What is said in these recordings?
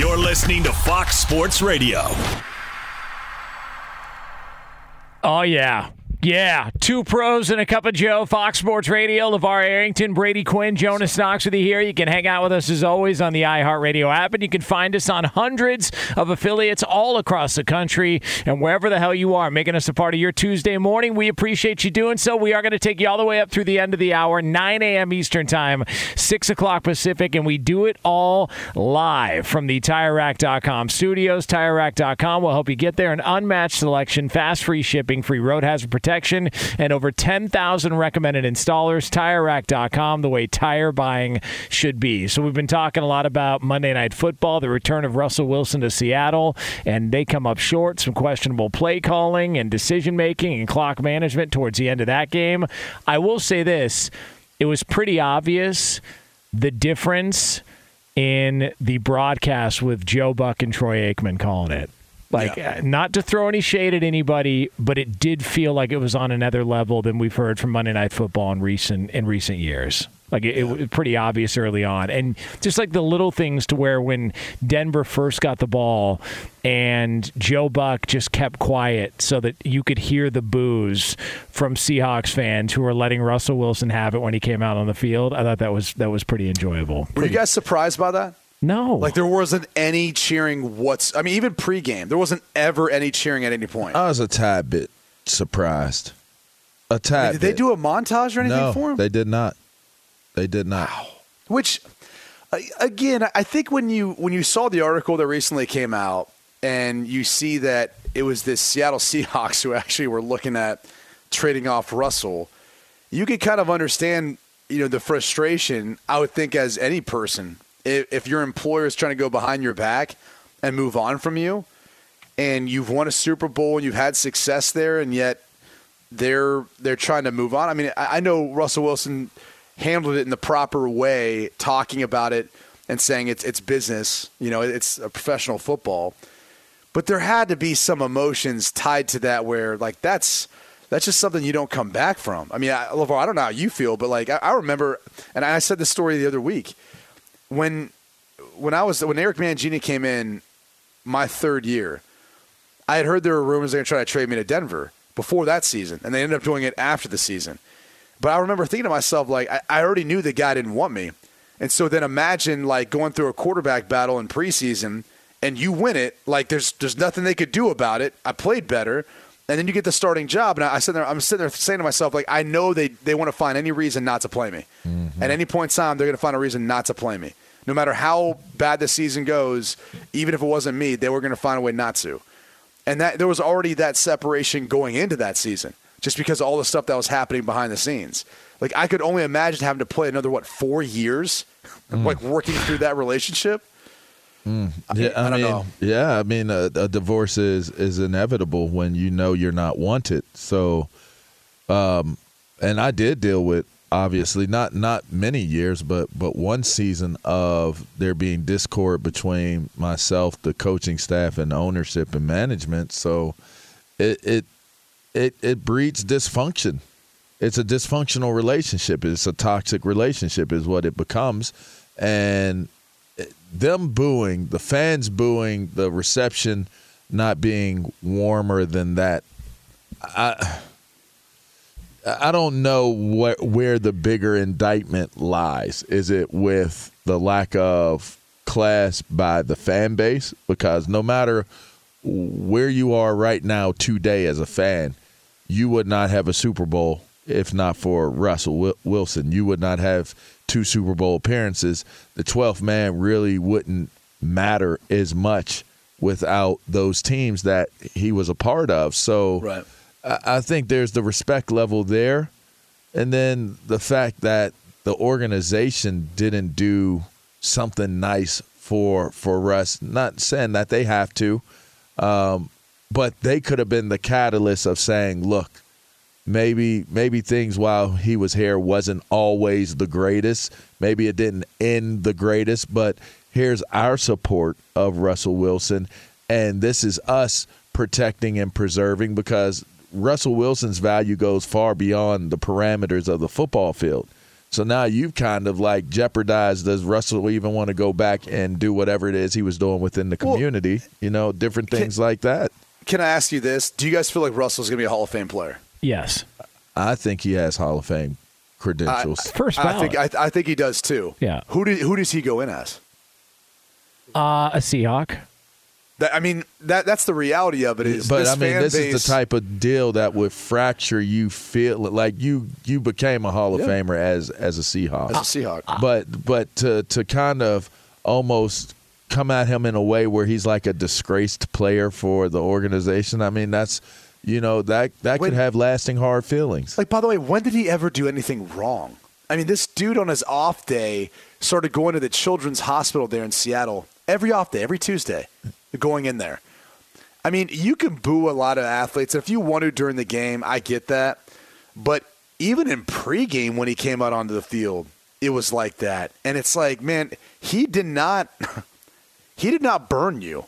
You're listening to Fox Sports Radio. Oh, yeah. Yeah, two pros and a cup of Joe, Fox Sports Radio, LeVar Arrington, Brady Quinn, Jonas Knox with you here. You can hang out with us as always on the iHeartRadio app, and you can find us on hundreds of affiliates all across the country and wherever the hell you are, making us a part of your Tuesday morning. We appreciate you doing so. We are going to take you all the way up through the end of the hour, 9 a.m. Eastern Time, 6 o'clock Pacific, and we do it all live from the TireRack.com studios. TireRack.com will help you get there. An unmatched selection, fast free shipping, free road hazard protection and over 10,000 recommended installers. TireRack.com, the way tire buying should be. So we've been talking a lot about Monday Night Football, the return of Russell Wilson to Seattle, and they come up short. Some questionable play calling and decision making and clock management towards the end of that game. I will say this: it was pretty obvious the difference in the broadcast with Joe Buck and Troy Aikman calling it. Like, uh, not to throw any shade at anybody, but it did feel like it was on another level than we've heard from Monday Night Football in recent in recent years. Like it, it was pretty obvious early on, and just like the little things to where when Denver first got the ball, and Joe Buck just kept quiet so that you could hear the boos from Seahawks fans who were letting Russell Wilson have it when he came out on the field. I thought that was that was pretty enjoyable. Were you guys surprised by that? No. Like there wasn't any cheering what's I mean even pregame there wasn't ever any cheering at any point. I was a tad bit surprised. A tad. did they do a montage or anything no, for him? They did not. They did not. Which uh, again, I think when you when you saw the article that recently came out and you see that it was this Seattle Seahawks who actually were looking at trading off Russell, you could kind of understand, you know, the frustration. I would think as any person, if, your employer is trying to go behind your back and move on from you, and you've won a Super Bowl and you've had success there, and yet they're they're trying to move on. I mean, I, I know Russell Wilson handled it in the proper way, talking about it and saying it's it's business. You know, it's a professional football. But there had to be some emotions tied to that, where like that's that's just something you don't come back from. I mean, I, LeVar, I don't know how you feel, but like I, I remember, and I said this story the other week when when I was when Eric Mangini came in my third year. I had heard there were rumors they were trying to trade me to Denver before that season, and they ended up doing it after the season. But I remember thinking to myself, like, I, I already knew the guy didn't want me. And so then imagine like going through a quarterback battle in preseason and you win it, like there's there's nothing they could do about it. I played better, and then you get the starting job, and I, I sit there, I'm sitting there saying to myself, like I know they they want to find any reason not to play me. Mm-hmm. At any point in time, they're going to find a reason not to play me. No matter how bad the season goes, even if it wasn't me, they were going to find a way not to. And that there was already that separation going into that season, just because of all the stuff that was happening behind the scenes. Like I could only imagine having to play another what four years, mm. like working through that relationship. Yeah, I, I don't mean, know. yeah, I mean, a, a divorce is is inevitable when you know you're not wanted. So, um, and I did deal with obviously not not many years, but but one season of there being discord between myself, the coaching staff, and ownership and management. So, it it it it breeds dysfunction. It's a dysfunctional relationship. It's a toxic relationship, is what it becomes, and them booing, the fans booing, the reception not being warmer than that. I I don't know what where the bigger indictment lies. Is it with the lack of class by the fan base? Because no matter where you are right now today as a fan, you would not have a Super Bowl if not for Russell Wilson. You would not have two Super Bowl appearances. The 12th man really wouldn't matter as much without those teams that he was a part of. So Right. I, think there's the respect level there. And then the fact that the organization didn't do something nice for for Russ. Not saying that they have to, um, but they could have been the catalyst of saying, "Look, maybe maybe things while he was here wasn't always the greatest. Maybe it didn't end the greatest, but here's our support of Russell Wilson, and this is us protecting and preserving because Russell Wilson's value goes far beyond the parameters of the football field. So now you've kind of like jeopardized. Does Russell even want to go back and do whatever it is he was doing within the Well, community? you know, different things like that. Can I ask you this? Do you guys feel like Russell's going to be a Hall of Fame player? Yes. I think he has Hall of Fame credentials. First I think I, I think he does too. Yeah. Who do, who does he go in as? uh, a Seahawk. That, I mean, that that's the reality of it. Is but this I mean, fan this base, is the type of deal that would fracture you. Feel like you you became a Hall of Yeah. Famer as as a Seahawk. as a Seahawk. but but to to kind of almost come at him in a way where he's like a disgraced player for the organization. I mean, that's you know that that When- could have lasting hard feelings. Like, by the way, when did he ever do anything wrong? I mean, this dude on his off day started going to the children's hospital there in Seattle every off day, every Tuesday, going in there. I mean, you can boo a lot of athletes. If you want to during the game, I get that. But even in pregame when he came out onto the field, it was like that. And it's like, man, he did not he did not burn you.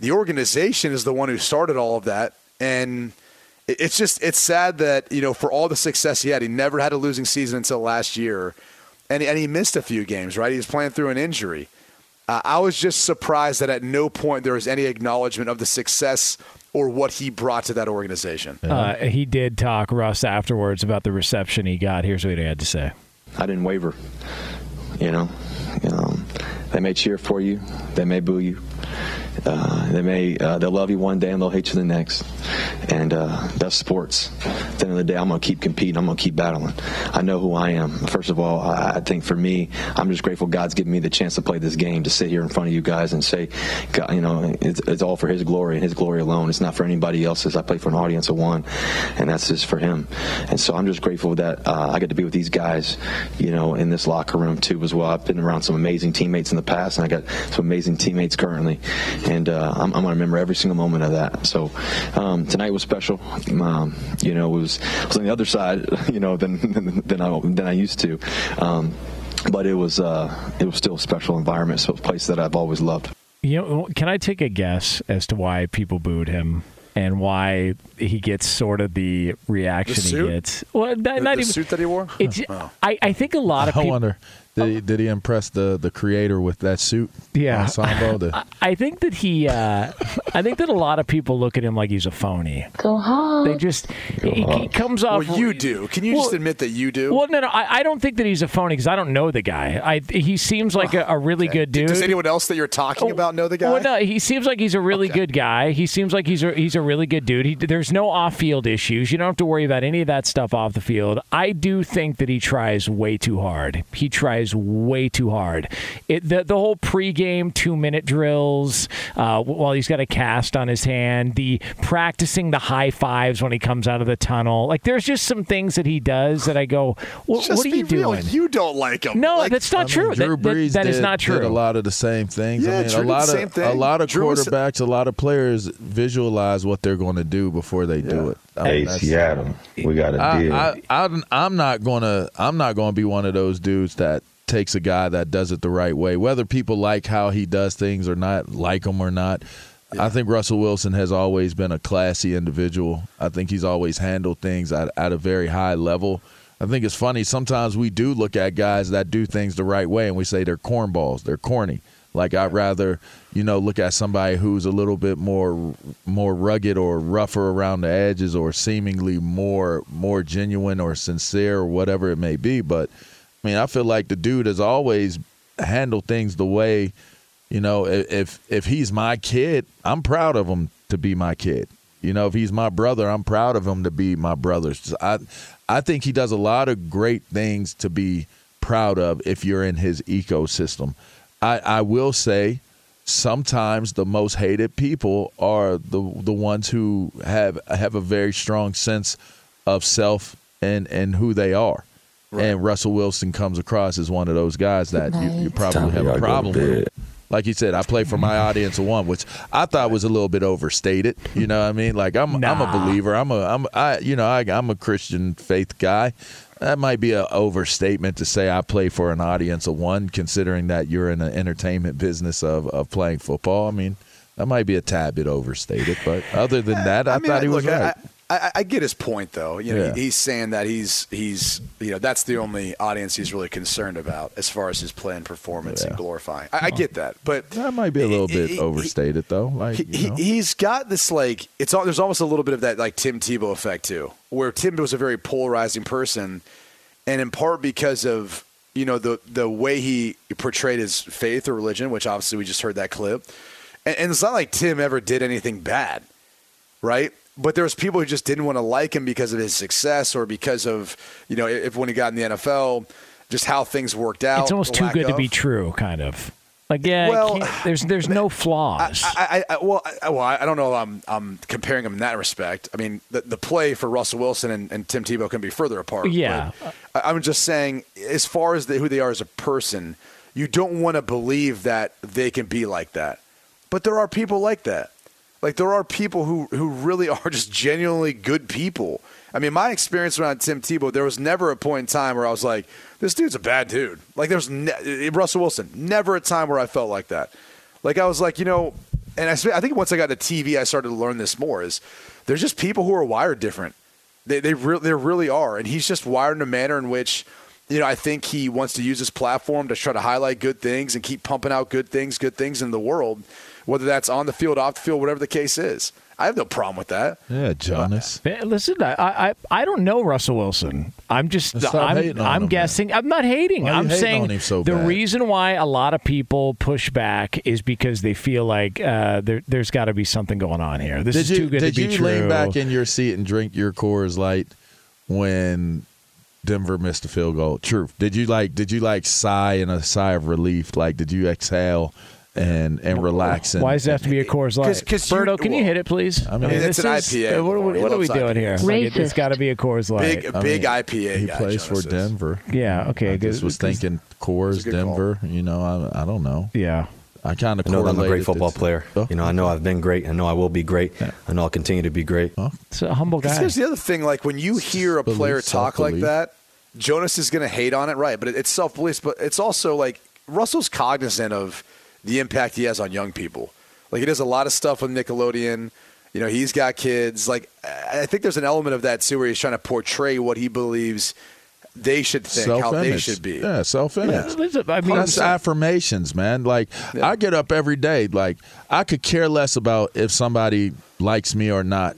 The organization is the one who started all of that. And it's just it's sad that, you know, for all the success he had, he never had a losing season until last year. And, and he missed a few games, right? He was playing through an injury. Uh, I was just surprised that at no point there was any acknowledgement of the success or what he brought to that organization. Uh, he did talk, Russ, afterwards about the reception he got. Here's what he had to say. I didn't waver. You know, um, they may cheer for you, they may boo you, uh, they may uh, they'll love you one day and they'll hate you the next, and uh, that's sports. At the end of the day, I'm gonna keep competing. I'm gonna keep battling. I know who I am. First of all, I, I think for me, I'm just grateful God's given me the chance to play this game, to sit here in front of you guys and say, God, you know, it's, it's all for His glory and His glory alone. It's not for anybody else's. I play for an audience of one, and that's just for Him. And so I'm just grateful that uh, I get to be with these guys, you know, in this locker room too as well. I've been around some amazing teammates in the past, and I got some amazing teammates currently, and uh, I'm, I'm going to remember every single moment of that. So um, tonight was special. Um, you know, it was, it was on the other side, you know, than than I than I used to. Um, but it was uh, it was still a special environment, so a place that I've always loved. You know, can I take a guess as to why people booed him and why he gets sort of the reaction The he gets? Well, not, The, not the even. suit that he wore? It's, Oh. I, I think a lot of I people. wonder, Did he, did he impress the, the creator with that suit? Yeah. ensemble. The, I- I think that he, uh, I think that a lot of people look at him like he's a phony. Go hard. They just, he, he comes off. Well, you do. Can you Well- just admit that you do? Well, no, no, I, I don't think that he's a phony because I don't know the guy. I he seems like a, a really good dude. Does anyone else that you're talking about know the guy? Well, no, he seems like he's a really good guy. He seems like he's a he's a really good dude. He, there's no off-field issues. You don't have to worry about any of that stuff off the field. I do think that he tries way too hard. He tries way too hard. It, the the whole pregame two-minute drills uh, while he's got a cast on his hand, the practicing the high fives when he comes out of the tunnel. Like there's just some things that he does that I go, "What, Just what are be you real. doing?" You don't like him. no, Like, that's not I mean, true. Drew That- that- Brees that is did- not true. Did a lot of the same things. Yeah, I mean, Drew a did lot the of same a lot of Drew was- quarterbacks, a lot of players visualize what they're going to do before they do it. I mean, Hey, Seattle, we got a deal. I, I, I, I'm not gonna. I'm not gonna be one of those dudes that takes a guy that does it the right way. Whether people like how he does things or not, like him or not. I think Russell Wilson has always been a classy individual. I think he's always handled things at, at a very high level. I think it's funny. Sometimes we do look at guys that do things the right way and we say they're cornballs, they're corny. Like I'd rather, you know, look at somebody who's a little bit more more rugged or rougher around the edges or seemingly more more genuine or sincere or whatever it may be. But I mean, I feel like the dude has always handled things the way, you know, if if he's my kid, I'm proud of him to be my kid. You know, if he's my brother, I'm proud of him to be my brother. I I think he does a lot of great things to be proud of if you're in his ecosystem. I, I will say sometimes the most hated people are the the ones who have have a very strong sense of self and and who they are. And Russell Wilson comes across as one of those guys that you, you probably have a to go to problem with. Like you said, I play for my audience of one, which I thought was a little bit overstated. You know what I mean? Like I'm I'm a believer. I'm a I'm I you know I, I'm a Christian faith guy. That might be an overstatement to say I play for an audience of one, considering that you're in the entertainment business of, of playing football. I mean, that might be a tad bit overstated, but other than that, I, mean, thought he look, was right. I, I, I get his point, though. You know, Yeah. he- he's saying that he's he's you know that's the only audience he's really concerned about as far as his play and performance and glorifying. I, I get that, but that might be a little he- bit he- overstated, though. Like, he, he's got this like it's all, there's almost a little bit of that like Tim Tebow effect too, where Tim was a very polarizing person, and in part because of you know the the way he portrayed his faith or religion, which obviously we just heard that clip, and, and it's not like Tim ever did anything bad, right? But there was people who just didn't want to like him because of his success or because of you know if when he got in the NFL, just how things worked out. It's almost too good to be true, kind of. Like, yeah, Well, there's there's no flaws. I, I, I, well, I, well, I don't know. I'm I'm comparing them in that respect. I mean, the, the play for Russell Wilson and, and Tim Tebow can be further apart. Yeah. I'm just saying, as far as the, who they are as a person, you don't want to believe that they can be like that. But there are people like that. Like there are people who who really are just genuinely good people. I mean, my experience around Tim Tebow, there was never a point in time where I was like, "This dude's a bad dude." Like there's ne- eh, Russell Wilson, never a time where I felt like that. Like I was like, you know, and I, I think once I got to TV, I started to learn this more. Is there's just people who are wired different. They they really they really are, and he's just wired in a manner in which. You know, I think he wants to use his platform to try to highlight good things and keep pumping out good things, good things in the world, whether that's on the field, off the field, whatever the case is. I have no problem with that. yeah, Jonas. Eh, Listen, I, I I don't know Russell Wilson. I'm just Stop I'm, I'm him, guessing. I'm not hating. Why are you I'm hating saying on him so the bad? reason why a lot of people push back is because they feel like uh, there, there's got to be something going on here. This did is you too good to be true. Did you lean back in your seat and drink your Coors Light when Denver missed a field goal? Truth. Did you like did you like sigh in a sigh of relief? Like did you exhale and and relax? And, Why does it have to be a Coors Light? 'Cause- 'cause you- Berto, can you hit it, please? I mean, It's this an is- IPA. What, what, He what are we doing here? Like, it, has got to be a Coors Light. Big I big mean, IPA. He guy, plays for is. Denver. yeah. Okay. I just was thinking Coors, a good call. Denver. You know, I I don't know. Yeah. I kind of I know that I'm a great football player. Oh, You know, I know I've been great. I know I will be great. I know I'll continue to be great. It's a humble guy. Here's the other thing: like when you hear a Belief, player talk like that, Jonas is going to hate on it, right? But it's self belief. But it's also like Russell's cognizant of the impact he has on young people. Like he does a lot of stuff with Nickelodeon. You know, he's got kids. Like I I think there's an element of that too, where he's trying to portray what he believes they should think, how they should be. Yeah, self image. Yeah. I mean, that's affirmations, man. Like I get up every day. Like I could care less about if somebody likes me or not.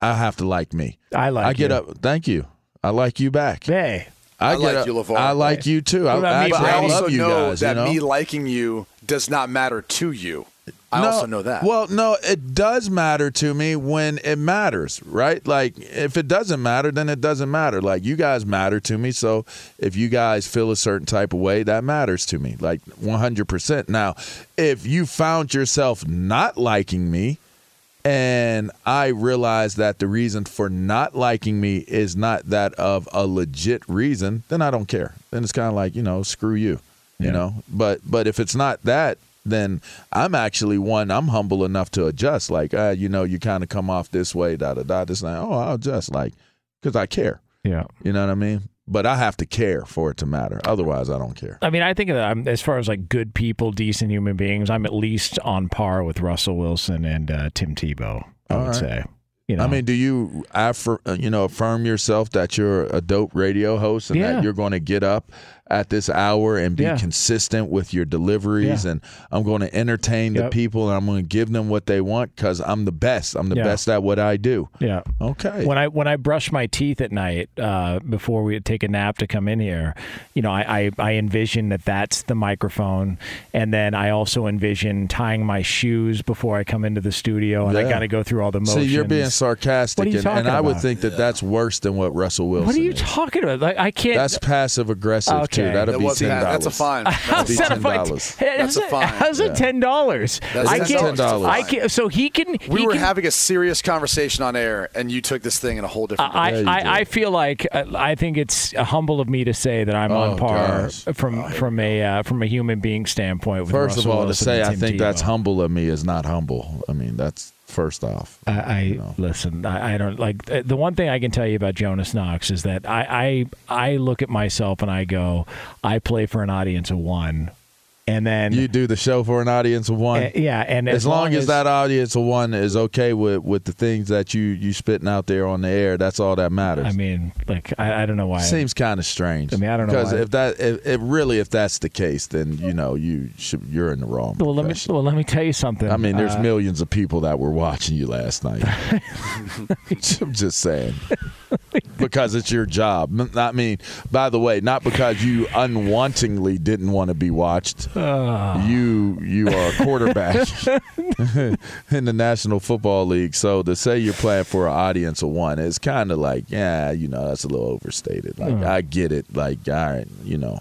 I have to like me. I like I get you. up. Thank you. I like you back. Hey, I, I like up, you, LeVar. I like you too. What I, about me, I I also love you know guys. that you know? me liking you does not matter to you. I No, also know that. Well, no, it does matter to me when it matters, right? Like if it doesn't matter, then it doesn't matter. Like you guys matter to me, so if you guys feel a certain type of way, that matters to me, like 100%. Now, if you found yourself not liking me and I realize that the reason for not liking me is not that of a legit reason, then I don't care. Then it's kind of like, you know, screw you, you know? But but if it's not that, then I'm actually one. I'm humble enough to adjust. Like, uh, you know, you kind of come off this way, da da da. This like, oh, I'll adjust, like, because I care. yeah. You know what I mean? But I have to care for it to matter. Otherwise, I don't care. I mean, I think that I'm, as far as like good people, decent human beings, I'm at least on par with Russell Wilson and uh, Tim Tebow. I All would right. say. You know, I mean, do you affir- uh, you know affirm yourself that you're a dope radio host and Yeah. that you're going to get up at this hour and be Yeah. consistent with your deliveries Yeah. and I'm going to entertain the people and I'm going to give them what they want cuz I'm the best. I'm the Yeah. best at what I do. yeah. Okay. When I when I brush my teeth at night uh, before we take a nap to come in here, you know, I, I I envision that that's the microphone, and then I also envision tying my shoes before I come into the studio, and I got to go through all the See, motions. you're being sarcastic you and, and I would think that that's worse than what Russell Wilson What are you is. talking about? Like I can't. That's passive aggressive too. Okay. That'll That be $10. that's a fine. How's be that a fine? $10. That's a fine. How's it ten dollars? That's I 10. can't. $10. I can't. So he can. we he were can, having a serious conversation on air, and you took this thing in a whole different. I, I. I feel like uh, I think it's humble of me to say that I'm Oh, on par gosh. from from a uh, from a human being standpoint. With First of Russell all, to say I Tim think that's humble of me is not humble. I mean, that's first off. I, I listen. I, I don't like uh, the one thing I can tell you about Jonas Knox is that I, I I look at myself and I go, I play for an audience of one, and then You do the show for an audience of one. uh, yeah, and as, long, as, that audience of one is okay with, with the things that you you spitting out there on the air, that's all that matters. I mean, like I, I don't know why. Seems kind of strange. I mean, I don't know because if that if, if really if that's the case, then you know you should you're in the wrong. well, let me well let me tell you something. I mean, there's Uh, millions of people that were watching you last night. I'm just saying. because it's your job. N- I mean, by the way, not because you unwantingly didn't want to be watched. Ah. You you are a quarterback in the National Football League. So to say you're playing for an audience of one is kind of like, yeah, you know, that's a little overstated. Like Mm. I get it. Like, all right, you know,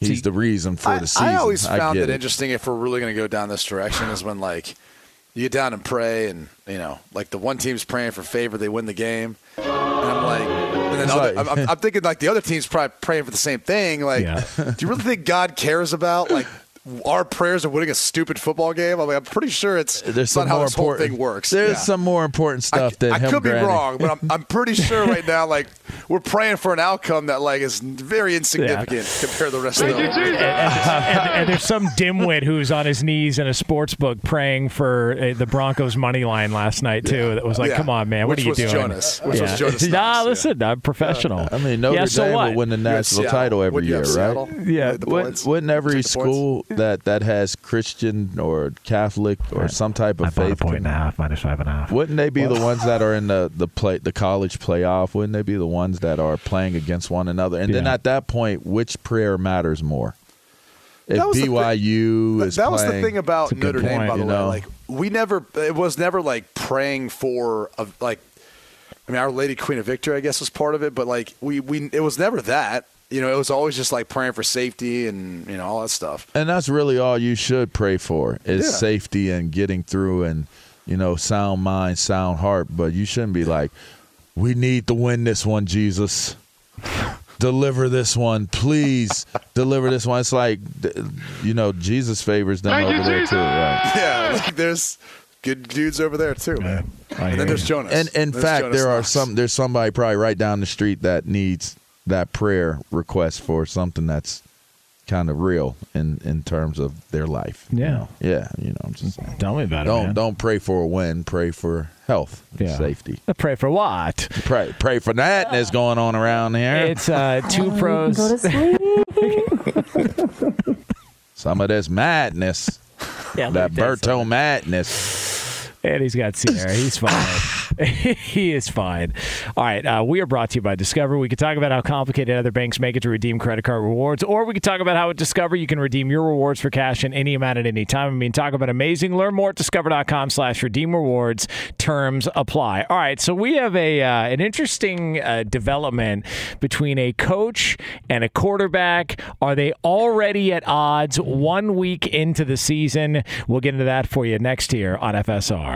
he's the reason for I, the season. I always found get it, interesting if we're really going to go down this direction is when like you get down and pray and you know like the one team's praying for favor they win the game. And I'm like and then other, I'm, I'm thinking like the other team's probably praying for the same thing. Like Yeah. do you really think God cares about like our prayers of winning a stupid football game I'm, like, I'm pretty sure it's, There's it's some not how more this whole thing works There's Yeah. some more important I, stuff than I could be granting- wrong, but I'm, I'm pretty sure right now, like we're praying for an outcome that like is very insignificant compared to the rest of the. and, and- and there's some dimwit who's on his knees in a sports book praying for uh, the Broncos money line last night too. That was like, Yeah. come on, man, what Which are you was doing? Jonas. Which was Jonas Nah, Knox, yeah. listen, I'm professional. I mean, Notre yeah, so Dame what? will win the national title every year, right? Yeah. Like Wouldn't, every Take the points? school that, that has Christian or Catholic or some type of I bought a faith, point and a half, minus five and a half. wouldn't they be the ones that are in the the play the college playoff? Wouldn't they be the ones that are playing against one another? And then at that point, which prayer matters more? If That was the thi- BYU That, is that was the thing about That's a Notre Dame, point, by the way. know. Like we never, it was never like praying for a, like. I mean, Our Lady Queen of Victory, I guess, was part of it, but like we, we, it was never that. You know, it was always just like praying for safety and you know all that stuff. And that's really all you should pray for is Yeah. safety and getting through and you know sound mind, sound heart. But you shouldn't be like, we need to win this one, Jesus. Deliver this one, please. Deliver this one. It's like, you know, Jesus favors them over there too, right? Yeah, like there's good dudes over there too, man. I And hear then there's you. Jonas. And in There's fact, Jonas there are Knox. some. There's somebody probably right down the street that needs that prayer request for something that's kind of real in in terms of their life. you Yeah. know? yeah. You know, I'm just saying. Tell me about it. Don't don't pray for a win. Pray for health, and Yeah. safety. Pray for what? Pray pray for that that's going on around here. It's uh, two pros. Some of this madness. Yeah, that look at that Berto madness. And he's got Sierra. He's fine. he is fine. All right. Uh, we are brought to you by Discover. We could talk about how complicated other banks make it to redeem credit card rewards, or we could talk about how at Discover you can redeem your rewards for cash in any amount at any time. I mean, talk about amazing. Learn more at discover.com slash redeem rewards. Terms apply. All right. So we have a uh, an interesting uh, development between a coach and a quarterback. Are they already at odds one week into the season? We'll get into that for you next year on FSR.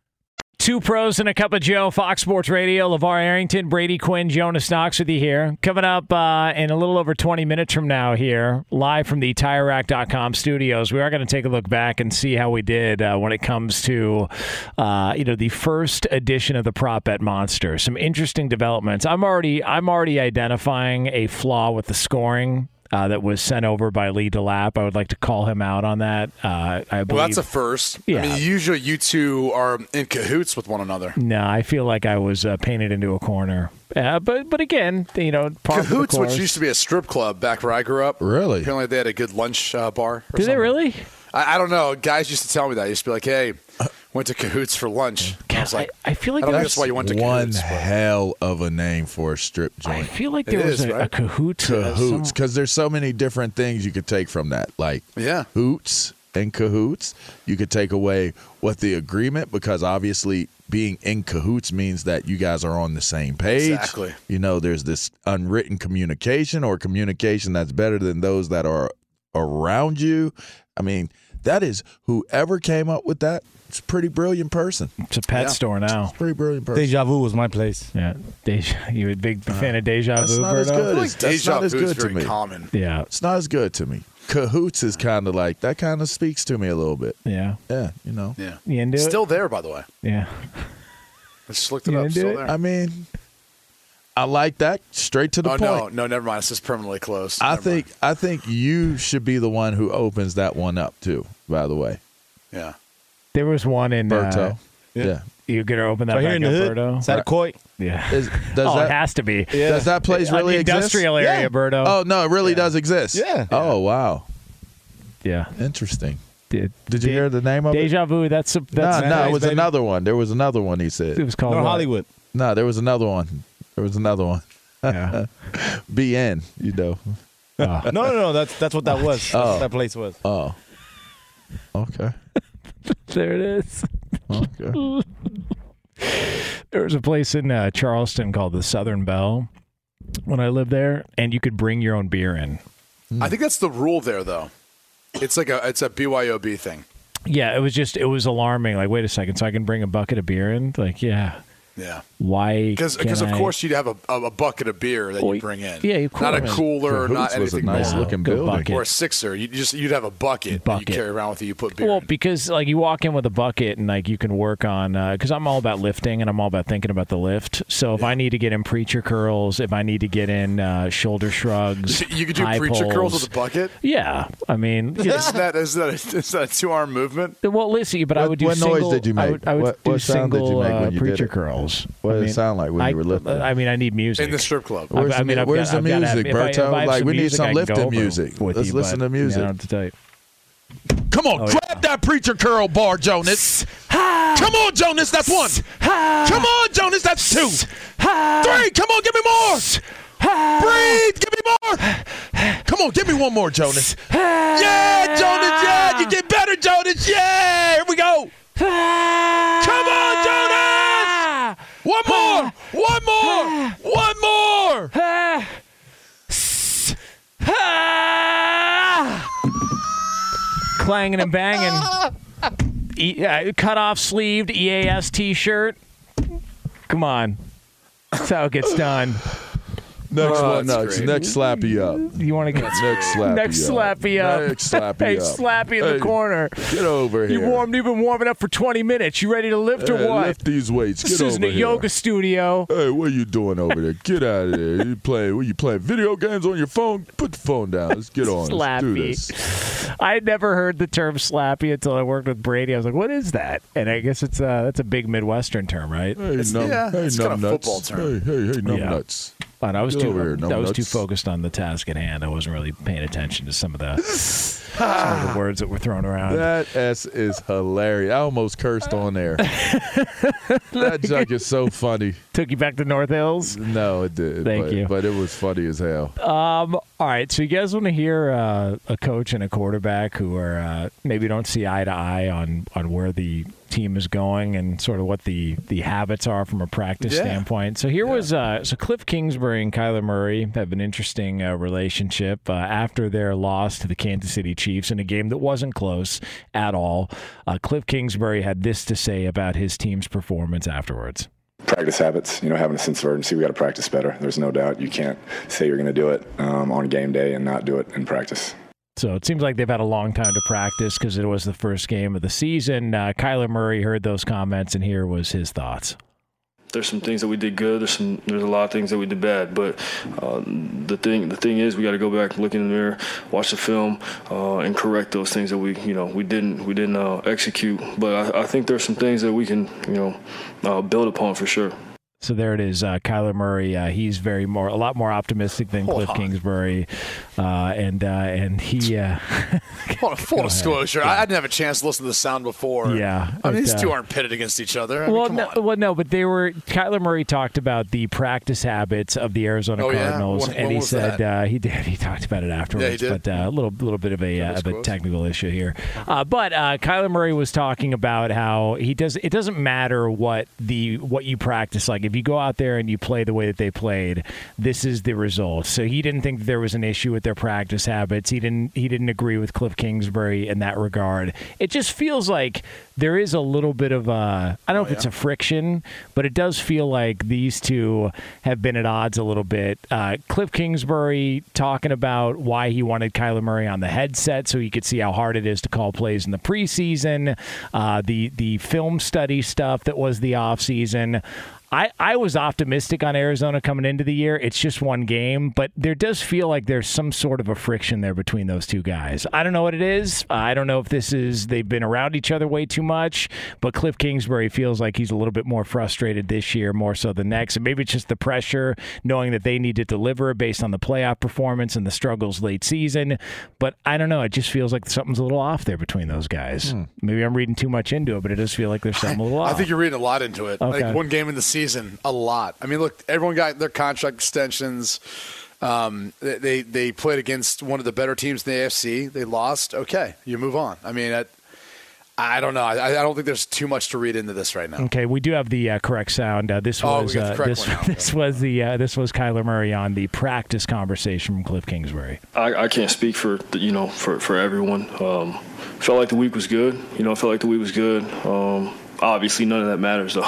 Two pros and a cup of Joe, Fox Sports Radio. LeVar Arrington, Brady Quinn, Jonas Knox with you here. Coming up uh, in a little over 20 minutes from now here, live from the TireRack.com studios. We are going to take a look back and see how we did uh, when it comes to, uh, you know, the first edition of the Prop Bet Monster. Some interesting developments. I'm already, I'm already identifying a flaw with the scoring uh, that was sent over by Lee DeLapp. I would like to call him out on that. Uh, I believe. Well, that's a first. Yeah. I mean, usually you two are in cahoots with one another. no, I feel like I was uh, painted into a corner. Uh, but but again, you know, par for the Cahoots, which used to be a strip club back where I grew up. Really? Apparently, they had a good lunch uh, bar. or Did they really? I, I don't know. Guys used to tell me that. Used to be like, "Hey, went to Cahoots for lunch." I was like, I, I feel like I don't think that's that's why you went to One Cahoots. hell of a name for a strip joint. I feel like It there was is, a, a cahoots. uh, Cahoots, because there's so many different things you could take from that, like Yeah. hoots and cahoots. You could take away what the agreement, because obviously being in cahoots means that you guys are on the same page. Exactly. You know, there's this unwritten communication or communication that's better than those that are around you. I mean, that is whoever came up with that. It's a pretty brilliant person. it's a pet Yeah. store now. Pretty brilliant person. Deja vu was my place. Yeah, Deja, you a big uh, fan of Deja That's Vu, not as Berto? good I feel as- like that's deja not as vu is good to very me. common. Yeah, It's not as good to me. Cahoots is kind of like that. Kind of speaks to me a little bit. yeah. Yeah, you know. Yeah. You into it? Still there, by the way. Yeah. I just looked it You up. into Still it? there. I mean, I like that. Straight to the oh point. no, no, never mind. It's just permanently closed. I Never think I think you should be the one who opens that one up too. By the way. Yeah. There was one in. Berto. Uh, yeah. you gonna open that Right back in the up. Berto? Is that a koi? Yeah. Is, does oh, that it has to be. does that place really the exist? industrial area, Yeah. Berto. Oh no, it really does exist. Yeah. Oh wow, Yeah. interesting. Did, Did you hear the name of it? Deja Vu? That's a, No, that's no, nice, it was baby. another one. There was another one. He said. It was called North what? Hollywood. No, there was another one. There was another one. Yeah. BN. You know. Oh. No, no, no. That's that's what that was. That's Oh. what that place was. Oh. Okay. there it is. Okay. There was a place in uh, Charleston called the Southern Bell when I lived there, and you could bring your own beer in. I think that's the rule there, though. It's like a it's a BYOB thing. Yeah, it was just it was alarming. Like, wait a second, so I can bring a bucket of beer in? Like, yeah. Yeah. Why? Because can of I- course you'd have a, a, a bucket of beer that Well, you bring in. yeah, of Not a cooler or not Cahoots was a anything nice more. looking Go building. bucket. Or a sixer. You just you'd have a bucket, that Bucket. you carry around with you. You put beer. In. Well, in. because like you walk in with a bucket and like you can work on because I'm all about lifting and I'm all about thinking about the lift. So if I need to get in preacher curls, if I need to get in uh, shoulder shrugs, you could do high preacher curls with a bucket. Yeah, I mean, Isn't that is that a, is that a two arm movement? well, listen, but I would do what noise did you I make? would, I would What- do what sound did you single make uh, preacher it? Curls. What I did it sound like when I, you were lifting? I mean, I need music In the strip club. I- Where's I the, mean, mu- I've where's got- the I've got music, if I- if Berto? have Like some we need some lifting music. with Let's you, listen but, to music. Yeah, I don't have to tell you. Come on, Oh, grab that preacher curl bar, Jonas. Come on, Jonas. That's one. Come on, Jonas. That's two. Three. Come on, give me more. Breathe. Give me more. Come on, give me one more, Jonas. Yeah, Jonas. Yeah, you get better, Jonas. Yeah, here we go. One more. One more. One more. Clanging and banging. E- uh, cut off sleeved EAS t shirt. Come on. That's how it gets done. Next Oh, one. Next, great. next slappy up. You want to get Next slappy next up. slappy up. Next slappy hey, up. slappy in Hey, the corner. Get over here. You warmed. You've been warming up for 20 minutes. You ready to lift or what? Lift these weights. this Get isn't a here. yoga studio. Hey, what are you doing over there? Get out of there. You playing? What you playing? Video games on your phone? Put the phone down. Let's get on. Let's do Slappy. this. I had never heard the term slappy until I worked with Brady. I was like, "What is that?" And I guess it's uh, that's a big Midwestern term, right? Hey, It's- numb, yeah, hey, it's kind of nuts. football term. Hey, hey, hey, numb Yeah. nuts. But I was too over here, I was too focused on the task at hand. I wasn't really paying attention to some of the some of the words that were thrown around. That S is hilarious. I almost cursed on there. that junk is so funny. Took you back to North Hills. No, it did. Thank but, you. But it was funny as hell. Um, all right, so you guys want to hear uh, a coach and a quarterback who are uh, maybe don't see eye to eye on on where the team is going and sort of what the the habits are from a practice Yeah. standpoint. So here was uh, so Cliff Kingsbury and Kyler Murray have an interesting uh, relationship uh, after their loss to the Kansas City Chiefs in a game that wasn't close at all. Uh, Cliff Kingsbury had this to say about his team's performance afterwards. practice habits, you know, having a sense of urgency. We got to practice better. There's no doubt. You can't say you're going to do it um, on game day and not do it in practice. So it seems like they've had a long time to practice because it was the first game of the season. Uh, Kyler Murray heard those comments, and here was his thoughts. there's some things that we did good. There's some there's a lot of things that we did bad. But uh, the thing the thing is, we got to go back, look in the mirror, watch the film, uh, and correct those things that we you know we didn't we didn't uh, execute. But I, I think there's some things that we can you know uh, build upon for sure. So there it is, uh, Kyler Murray. Uh, he's very more, a lot more optimistic than Cliff Kingsbury, uh, and uh, and he. Uh, full disclosure, I, I didn't have a chance to listen to the sound before. Yeah, I mean, these uh, two aren't pitted against each other. I well, come no, well, no, but they were. Kyler Murray talked about the practice habits of the Arizona Oh, yeah? Cardinals, When- and when he said uh, he did. He talked about it afterwards, did? but uh, a little, little bit of a uh, of a technical issue here. Uh, but uh, Kyler Murray was talking about how he does. It doesn't matter what the what you practice. Like if you go out there and you play the way that they played, this is the result. So he didn't think that there was an issue with their practice habits. He didn't. He didn't agree with Cliff Kingsbury in that regard. It just feels like there is a little bit of a. I don't know if it's a friction, but it does feel like these two have been at odds a little bit. Uh, Cliff Kingsbury talking about why he wanted Kyler Murray on the headset so he could see how hard it is to call plays in the preseason. Uh, the the film study stuff that was the offseason. I, I was optimistic on Arizona coming into the year. It's just one game, but there does feel like there's some sort of a friction there between those two guys. I don't know what it is. I don't know if this is they've been around each other way too much, but Cliff Kingsbury feels like he's a little bit more frustrated this year, more so than next. And maybe it's just the pressure, knowing that they need to deliver based on the playoff performance and the struggles late season. But I don't know. It just feels like something's a little off there between those guys. Hmm. Maybe I'm reading too much into it, but it does feel like there's something a little off. I think you're reading a lot into it. Okay. Like one game in the season, a lot. I mean, look, everyone got their contract extensions. Um, they- they they played against one of the better teams in the AFC. They lost. Okay, you move on. I mean, I, I don't know. I, I don't think there's too much to read into this right now. Okay, we do have the uh, correct sound. Uh, this Oh, we was got the uh, this, one this was the uh, this was Kyler Murray on the practice conversation from Cliff Kingsbury. I, I can't speak for the, you know for, for everyone. Um, felt like the week was good. You know, I felt like the week was good. Um, obviously, none of that matters though.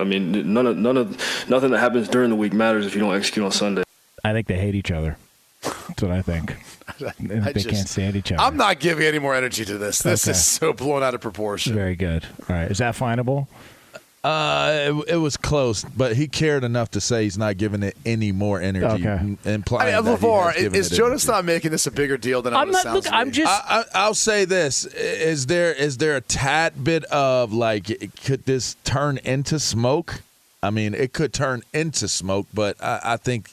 I mean, none of none of nothing that happens during the week matters if you don't execute on Sunday. I think they hate each other. That's what I think. I I they just- can't stand each other. I'm not giving any more energy to this. This Okay. is so blown out of proportion. Very good. All right, is that findable? Uh, it, it was close, but he cared enough to say he's not giving it any more energy, Okay. m- I implying mean, that he LaVar, has is Jonas energy. not making this a bigger deal than I'm not. sounds Look, I'm just. I, I, I'll say this: is there is there a tad bit of like could this turn into smoke? I mean, it could turn into smoke, but I, I think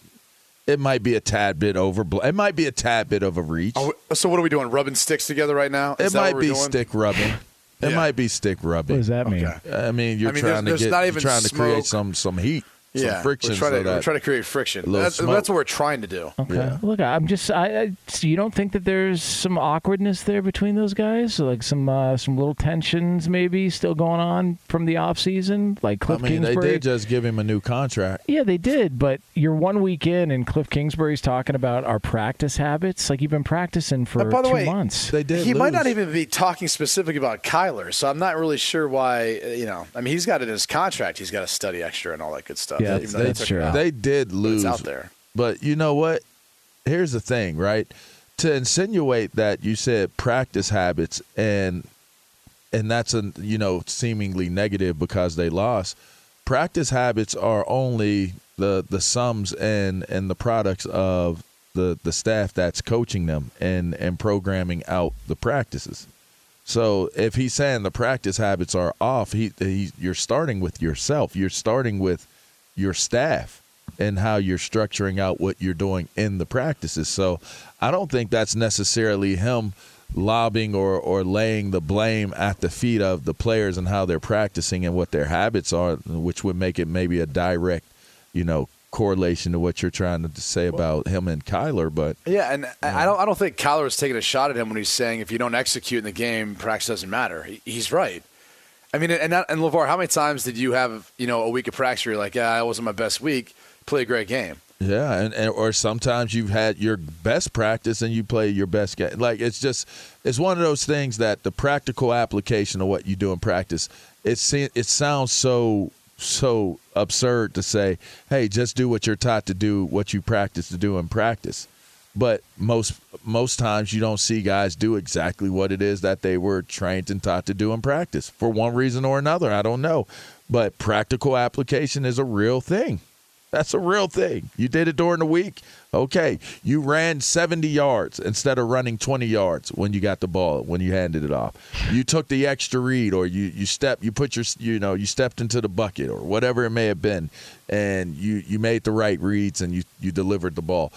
it might be a tad bit over. It might be a tad bit of a reach. Are we- so what are we doing? Rubbing sticks together right now? Is it that what might we're be doing? stick rubbing. It Yeah. might be stick rubbing. what does that mean? Okay. I mean, you're I mean, trying there's- to there's get not you're even trying to smoke. create some some heat, Yeah, friction. We're trying, so to, that we're trying to create friction. That's, that's what we're trying to do. Okay. Yeah. Look, I'm just. I, I. So you don't think that there's some awkwardness there between those guys? So like some uh, some little tensions maybe still going on from the off season, like I Cliff mean, they Kingsbury. did just give him a new contract. Yeah, they did, but you're one week in, and Cliff Kingsbury's talking about our practice habits. Like you've been practicing for Uh, by the two way, months. They did. he might not even be talking specifically about Kyler, so I'm not really sure why. uh, You know, I mean, he's got it in his contract. He's got to study extra and all that good stuff. Yeah, even though they- they took sure. him out. They did lose. It's out there. But you know what? Here's the thing, right? To insinuate that you said practice habits and and that's a you know seemingly negative because they lost. Practice habits are only the the sums and and the products of the the staff that's coaching them and and programming out the practices. So if he's saying the practice habits are off, he, he you're starting with yourself. You're starting with your staff and how you're structuring out what you're doing in the practices. So I don't think that's necessarily him lobbing or, or laying the blame at the feet of the players and how they're practicing and what their habits are, which would make it maybe a direct, you know, correlation to what you're trying to say about him and Kyler. But Yeah, and I I don't. I don't think Kyler is taking a shot at him when he's saying if you don't execute in the game, practice doesn't matter. He, he's right. I mean, and that, and LaVar, how many times did you have you know a week of practice where you're like, yeah, it wasn't my best week, play a great game. Yeah, and, and or sometimes you've had your best practice and you play your best game. Like it's just it's one of those things that the practical application of what you do in practice. It it sounds so so absurd to say, hey, just do what you're taught to do, what you practice to do in practice. But most most times you don't see guys do exactly what it is that they were trained and taught to do in practice for one reason or another. I don't know, but practical application is a real thing. That's a real thing. You did it during the week. Okay. You ran 70 yards instead of running 20 yards when you got the ball, when you handed it off. You took the extra read or you, you stepped, you put your, you know, you stepped into the bucket or whatever it may have been and you, you made the right reads and you, you delivered the ball.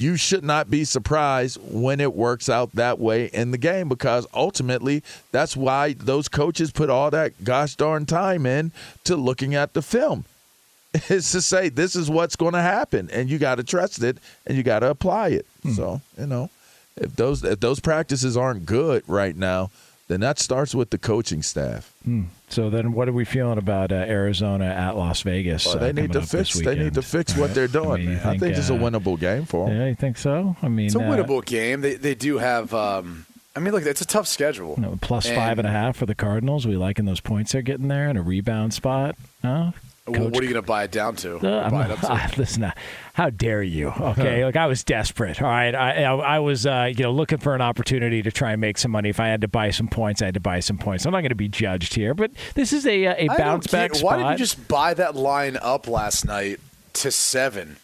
You should not be surprised when it works out that way in the game because ultimately that's why those coaches put all that gosh darn time in to looking at the film is to say this is what's going to happen, and you got to trust it and you got to apply it. Hmm. So you know, if those if those practices aren't good right now, then that starts with the coaching staff. Hmm. So then, what are we feeling about uh, Arizona at Las Vegas? Well, they uh, need to fix. They need to fix what they're doing. I, mean, think, I think uh, it's a winnable game for them. Yeah, you think so? I mean, it's a winnable game. They they do have. Um, I mean, look, it's a tough schedule. You know, plus and, five and a half for the Cardinals. We liking those points they're getting there and a rebound spot. Huh? Coach, what are you going to buy it down to? Uh, buy it to? Uh, listen, how dare you? Okay, like I was desperate. All right, I I, I was uh, you know looking for an opportunity to try and make some money. If I had to buy some points, I had to buy some points. I'm not going to be judged here, but this is a a bounce back spot. Why did you just buy that line up last night to seven,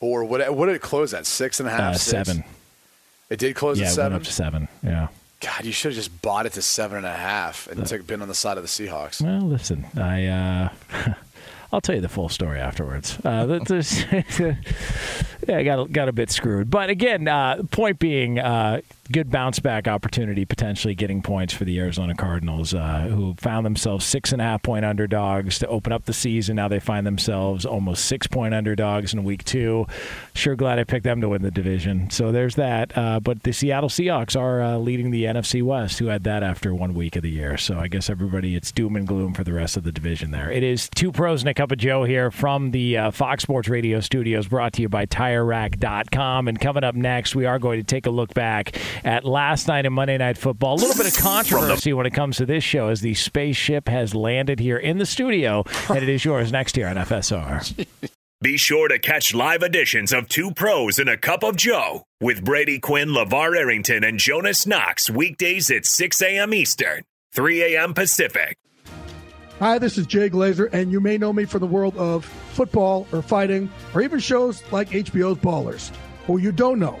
or what? What did it close at? Six and a half. Uh, seven. It did close yeah, at seven. Up to seven. Yeah. God, you should have just bought it to seven and a half and uh, took been on the side of the Seahawks. Well, listen, I. Uh, I'll tell you the full story afterwards. Uh, yeah, I got got a bit screwed, but again, uh, point being, uh, good bounce back opportunity potentially getting points for the Arizona Cardinals, uh, who found themselves six and a half point underdogs to open up the season. Now they find themselves almost six point underdogs in week two. Sure glad I picked them to win the division. So there's that. Uh, but the Seattle Seahawks are uh, leading the NFC West, who had that after one week of the year. So I guess everybody, it's doom and gloom for the rest of the division there. It is two pros and a cup of Joe here from the uh, Fox Sports Radio studios, brought to you by TireRack.com. And coming up next, we are going to take a look back at last night in Monday Night Football. A little bit of controversy when it comes to this show as the spaceship has landed here in the studio, and it is yours next year on FSR. Be sure to catch live editions of Two Pros and a Cup of Joe with Brady Quinn, LaVar Arrington, and Jonas Knox weekdays at 6 a.m. Eastern, 3 a.m. Pacific. Hi, this is Jay Glazer, and you may know me from the world of football or fighting or even shows like HBO's Ballers. Who you don't know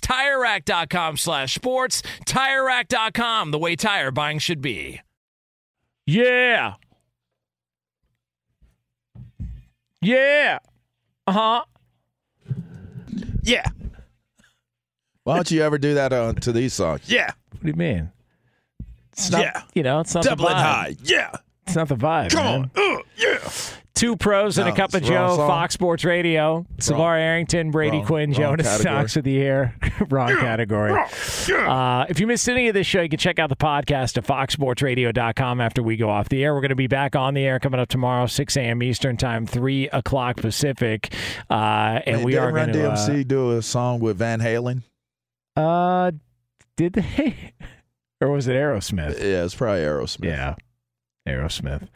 TireRack.com slash sports. TireRack.com, the way tire buying should be. Yeah. Yeah. Uh huh. Yeah. Why don't you ever do that on to these songs? Yeah. What do you mean? It's not, Yeah. You know, it's not Double the vibe. high. Yeah. It's not the vibe. Come man. on. Uh, yeah. Two pros and No, a cup of the Joe. Fox Sports Radio. LaVar Arrington, Brady Wrong- Quinn, wrong Jonas category. Knox with you here. wrong category. Uh, if you missed any of this show, you can check out the podcast at foxsportsradio.com after we go off the air. We're going to be back on the air coming up tomorrow, 6 a.m. Eastern Time, 3 o'clock Pacific. Uh, and Man, we are going to. DMC do a song with Van Halen? Uh, uh, did they? or was it Aerosmith? Yeah, it's probably Aerosmith. Yeah. Aerosmith.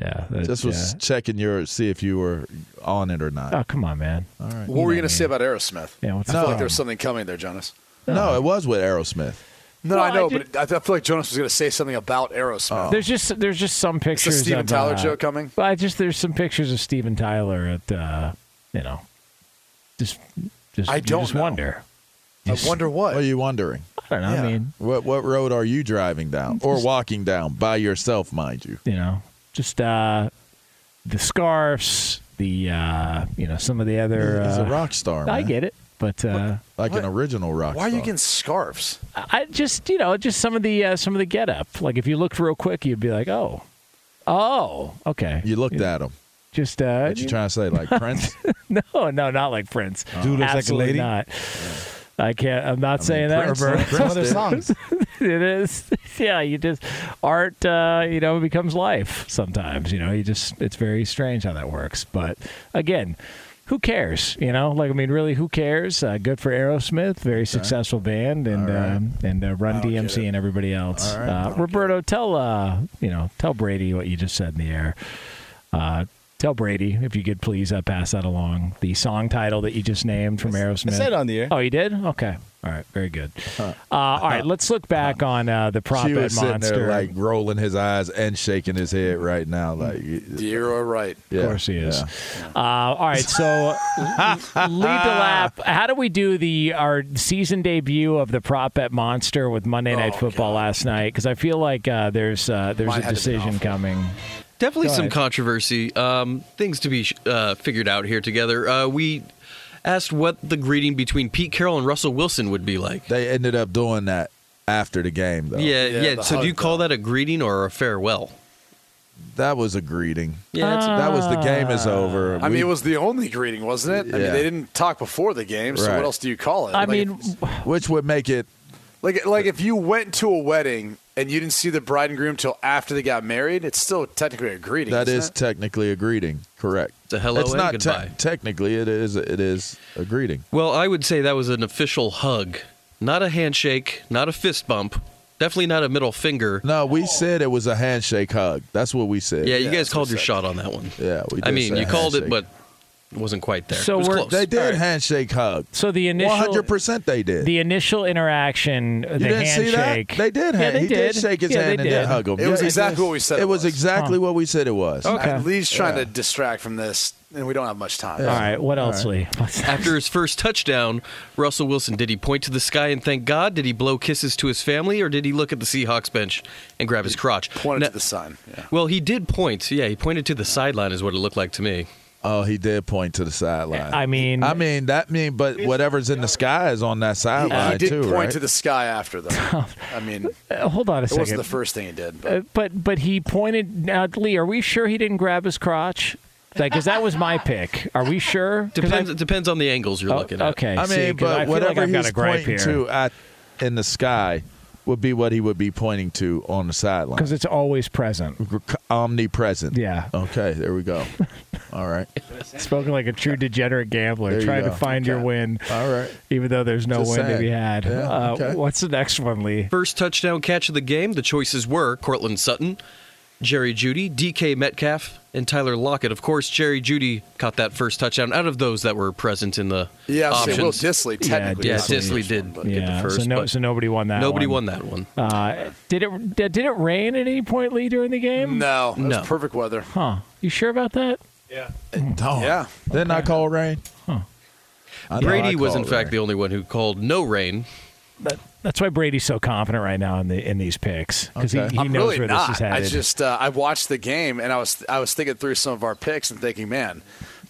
Yeah. that- Just was yeah. checking your see if you were on it or not. Oh, come on, man. All right. What were you going to say about Aerosmith? Yeah, what's I feel No. like there was something coming there, Jonas. No, it was with Aerosmith. No, Well, I know, I did- but I, I feel like Jonas was going to say something about Aerosmith. There's just there's just some Is the pictures. Steven of, Tyler uh, joke coming? Well, I just there's some pictures of Steven Tyler at uh, you know, just just I don't just know. wonder. I just, wonder what. What are you wondering? I don't know. Yeah. I mean, What what road are you driving down or walking down by yourself, mind you? you know, just uh, the scarves, the uh, you know, some of the other. He's uh, a rock star. I man. get it, but uh, like What? an original rock star. Why are star. you getting scarves? I just you know just some of the uh, some of the get up. Like if you looked real quick, you'd be like, oh, oh, okay. You looked at him. Just uh, What you trying to say, like Prince? no, no, not like Prince. Dude looks like a lady? not. I can't. I'm not I saying that, Roberto. Prince Some of their songs. it is. Yeah, you just art. Uh, you know, becomes life sometimes. You know, you just. It's very strange how that works. But again, who cares? You know, like I mean, really, who cares? Uh, good for Aerosmith, very successful band, and right. um, and uh, Run I don't get DMC and everybody else. Right. Uh, Roberto, tell uh, you know, tell Brady what you just said in the air. Tell Brady if you could please uh, pass that along. The song title that you just named from Aerosmith. I said on the air. Oh, you did? Okay. All right. Very good. Uh, all right. Let's look back on uh, the prop She bet was sitting monster. there like rolling his eyes and shaking his head right now. Like You're right. Yeah. Of course he is. Yeah. Uh, all right, so lead the lap. How do we do the our season debut of the prop bet monster with Monday Night Oh, Football last night? Because I feel like uh, there's uh, there's Mine a had to be decision coming. Definitely Go some ahead. controversy. Um, things to be uh, figured out here together. Uh, we asked what the greeting between Pete Carroll and Russell Wilson would be like. They ended up doing that after the game, though. Yeah, Yeah, yeah. So do you hug, call that a greeting or a farewell? That was a greeting. Yeah, it's- that was the game is over. I We- mean, it was the only greeting, wasn't it? I mean, they didn't talk before the game, so Right. what else do you call it? I Like, mean, which would make it like like if you went to a wedding and you didn't see the bride and groom till after they got married, it's still technically a greeting. that isn't is it? technically a greeting. Correct. It's a hello it's and not te- goodbye. technically. It is. It is a greeting. Well, I would say that was an official hug, not a handshake, not a fist bump, definitely not a middle finger. No, we said it was a handshake hug. That's what we said. Yeah, you Yeah, guys called your said. shot on that one. Yeah, we. I mean, you called it, but it wasn't quite there. So it was we're- close. they did All right. handshake hug. so the initial hundred percent, they did. the initial interaction, the you didn't handshake. see that? They did. Yeah, they he did. shake his yeah, hand and did. then hug him. It was Yeah, exactly what we said It, it was was. exactly what we said it was. Okay. Lee's trying Yeah. to distract from this, and we don't have much time. All right. What else, Lee? After his first touchdown, Russell Wilson, did he point to the sky and thank God? Did he blow kisses to his family? Or did he look at the Seahawks bench and grab his crotch? Pointed Now- to the sun. Yeah. Well, he did point. Yeah, he pointed to the sideline, is what it looked like to me. Oh, he did point to the sideline. I mean, I mean that mean, but whatever's in the sky is on that He, sideline he did too, point right? to the sky after, though. I mean, uh, hold on a wasn't second. the first thing he did. But. Uh, but but he pointed. Now, Lee, are we sure he didn't grab his crotch? Because that was my pick. Are we sure? Depends. I- It depends on the angles you're Oh, looking at. okay. I see, mean, 'cause I but whatever like I've got he's pointing here. to at in the sky would be what he would be pointing to on the sideline. because it's always present. Omnipresent. Yeah. Okay, there we go. All right. Spoken like a true degenerate gambler, There you trying to go. find your win, All right. even though there's no Just win to be had. Yeah, uh, okay. What's the next one, Lee? First touchdown catch of the game. The choices were Courtland Sutton, Jerry Jeudy, DK Metcalf, and Tyler Lockett. Of course, Jerry Jeudy caught that first touchdown out of those that were present in the Yeah, I was options. saying Will Dissly technically. yeah, was Dissly did one, but- get Yeah, the first. so no, but so nobody won that. nobody one. won that one. Uh, did it did did it rain at any point, Lee, during the game? No, it No. perfect weather. Huh? You sure about that? Don't. Yeah. Didn't I call rain? Huh. I know I Brady was in fact rain. the only one who called no rain. That, that's why Brady's so confident right now in the in these picks because Okay. he, he I'm knows really where not. this is headed. I just uh, I watched the game and I was I was thinking through some of our picks and thinking, man,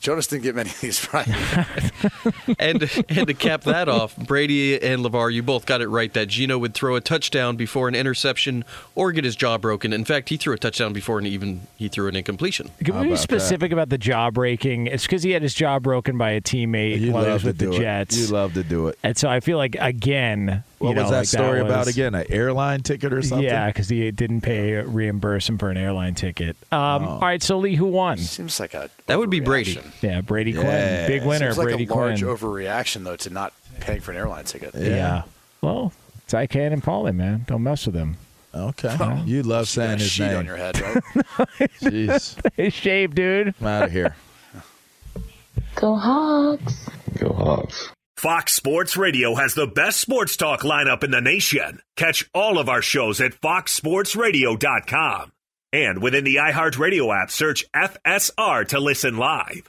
Jonas didn't get many of these right. and and to cap that off, Brady and LaVar, you both got it right that Geno would throw a touchdown before an interception or get his jaw broken. In fact, he threw a touchdown before and even he threw an incompletion. Can How we be about specific about the jaw breaking? It's because he had his jaw broken by a teammate You while he was with the do it. Jets. You love to do it. and so I feel like again, What you know, was that like story about was- again? An airline ticket or something? Yeah, because he didn't pay reimburse him for an airline ticket. Um, Oh. All right, so Lee, who won? Seems like a That would be Brady. Overreaction. Yeah, Brady Quinn, Yeah. big winner. Seems like Brady a large Quinn. overreaction though to not paying for an airline ticket. yeah. Well, it's IK Enemkpali, man. Don't mess with him. Okay. You love You got saying a his sheet name. on your head, right? Jeez. His shape, dude. I'm out of here. Go Hawks. Go Hawks. Fox Sports Radio has the best sports talk lineup in the nation. Catch all of our shows at foxsportsradio.com. And within the iHeartRadio app, search FSR to listen live.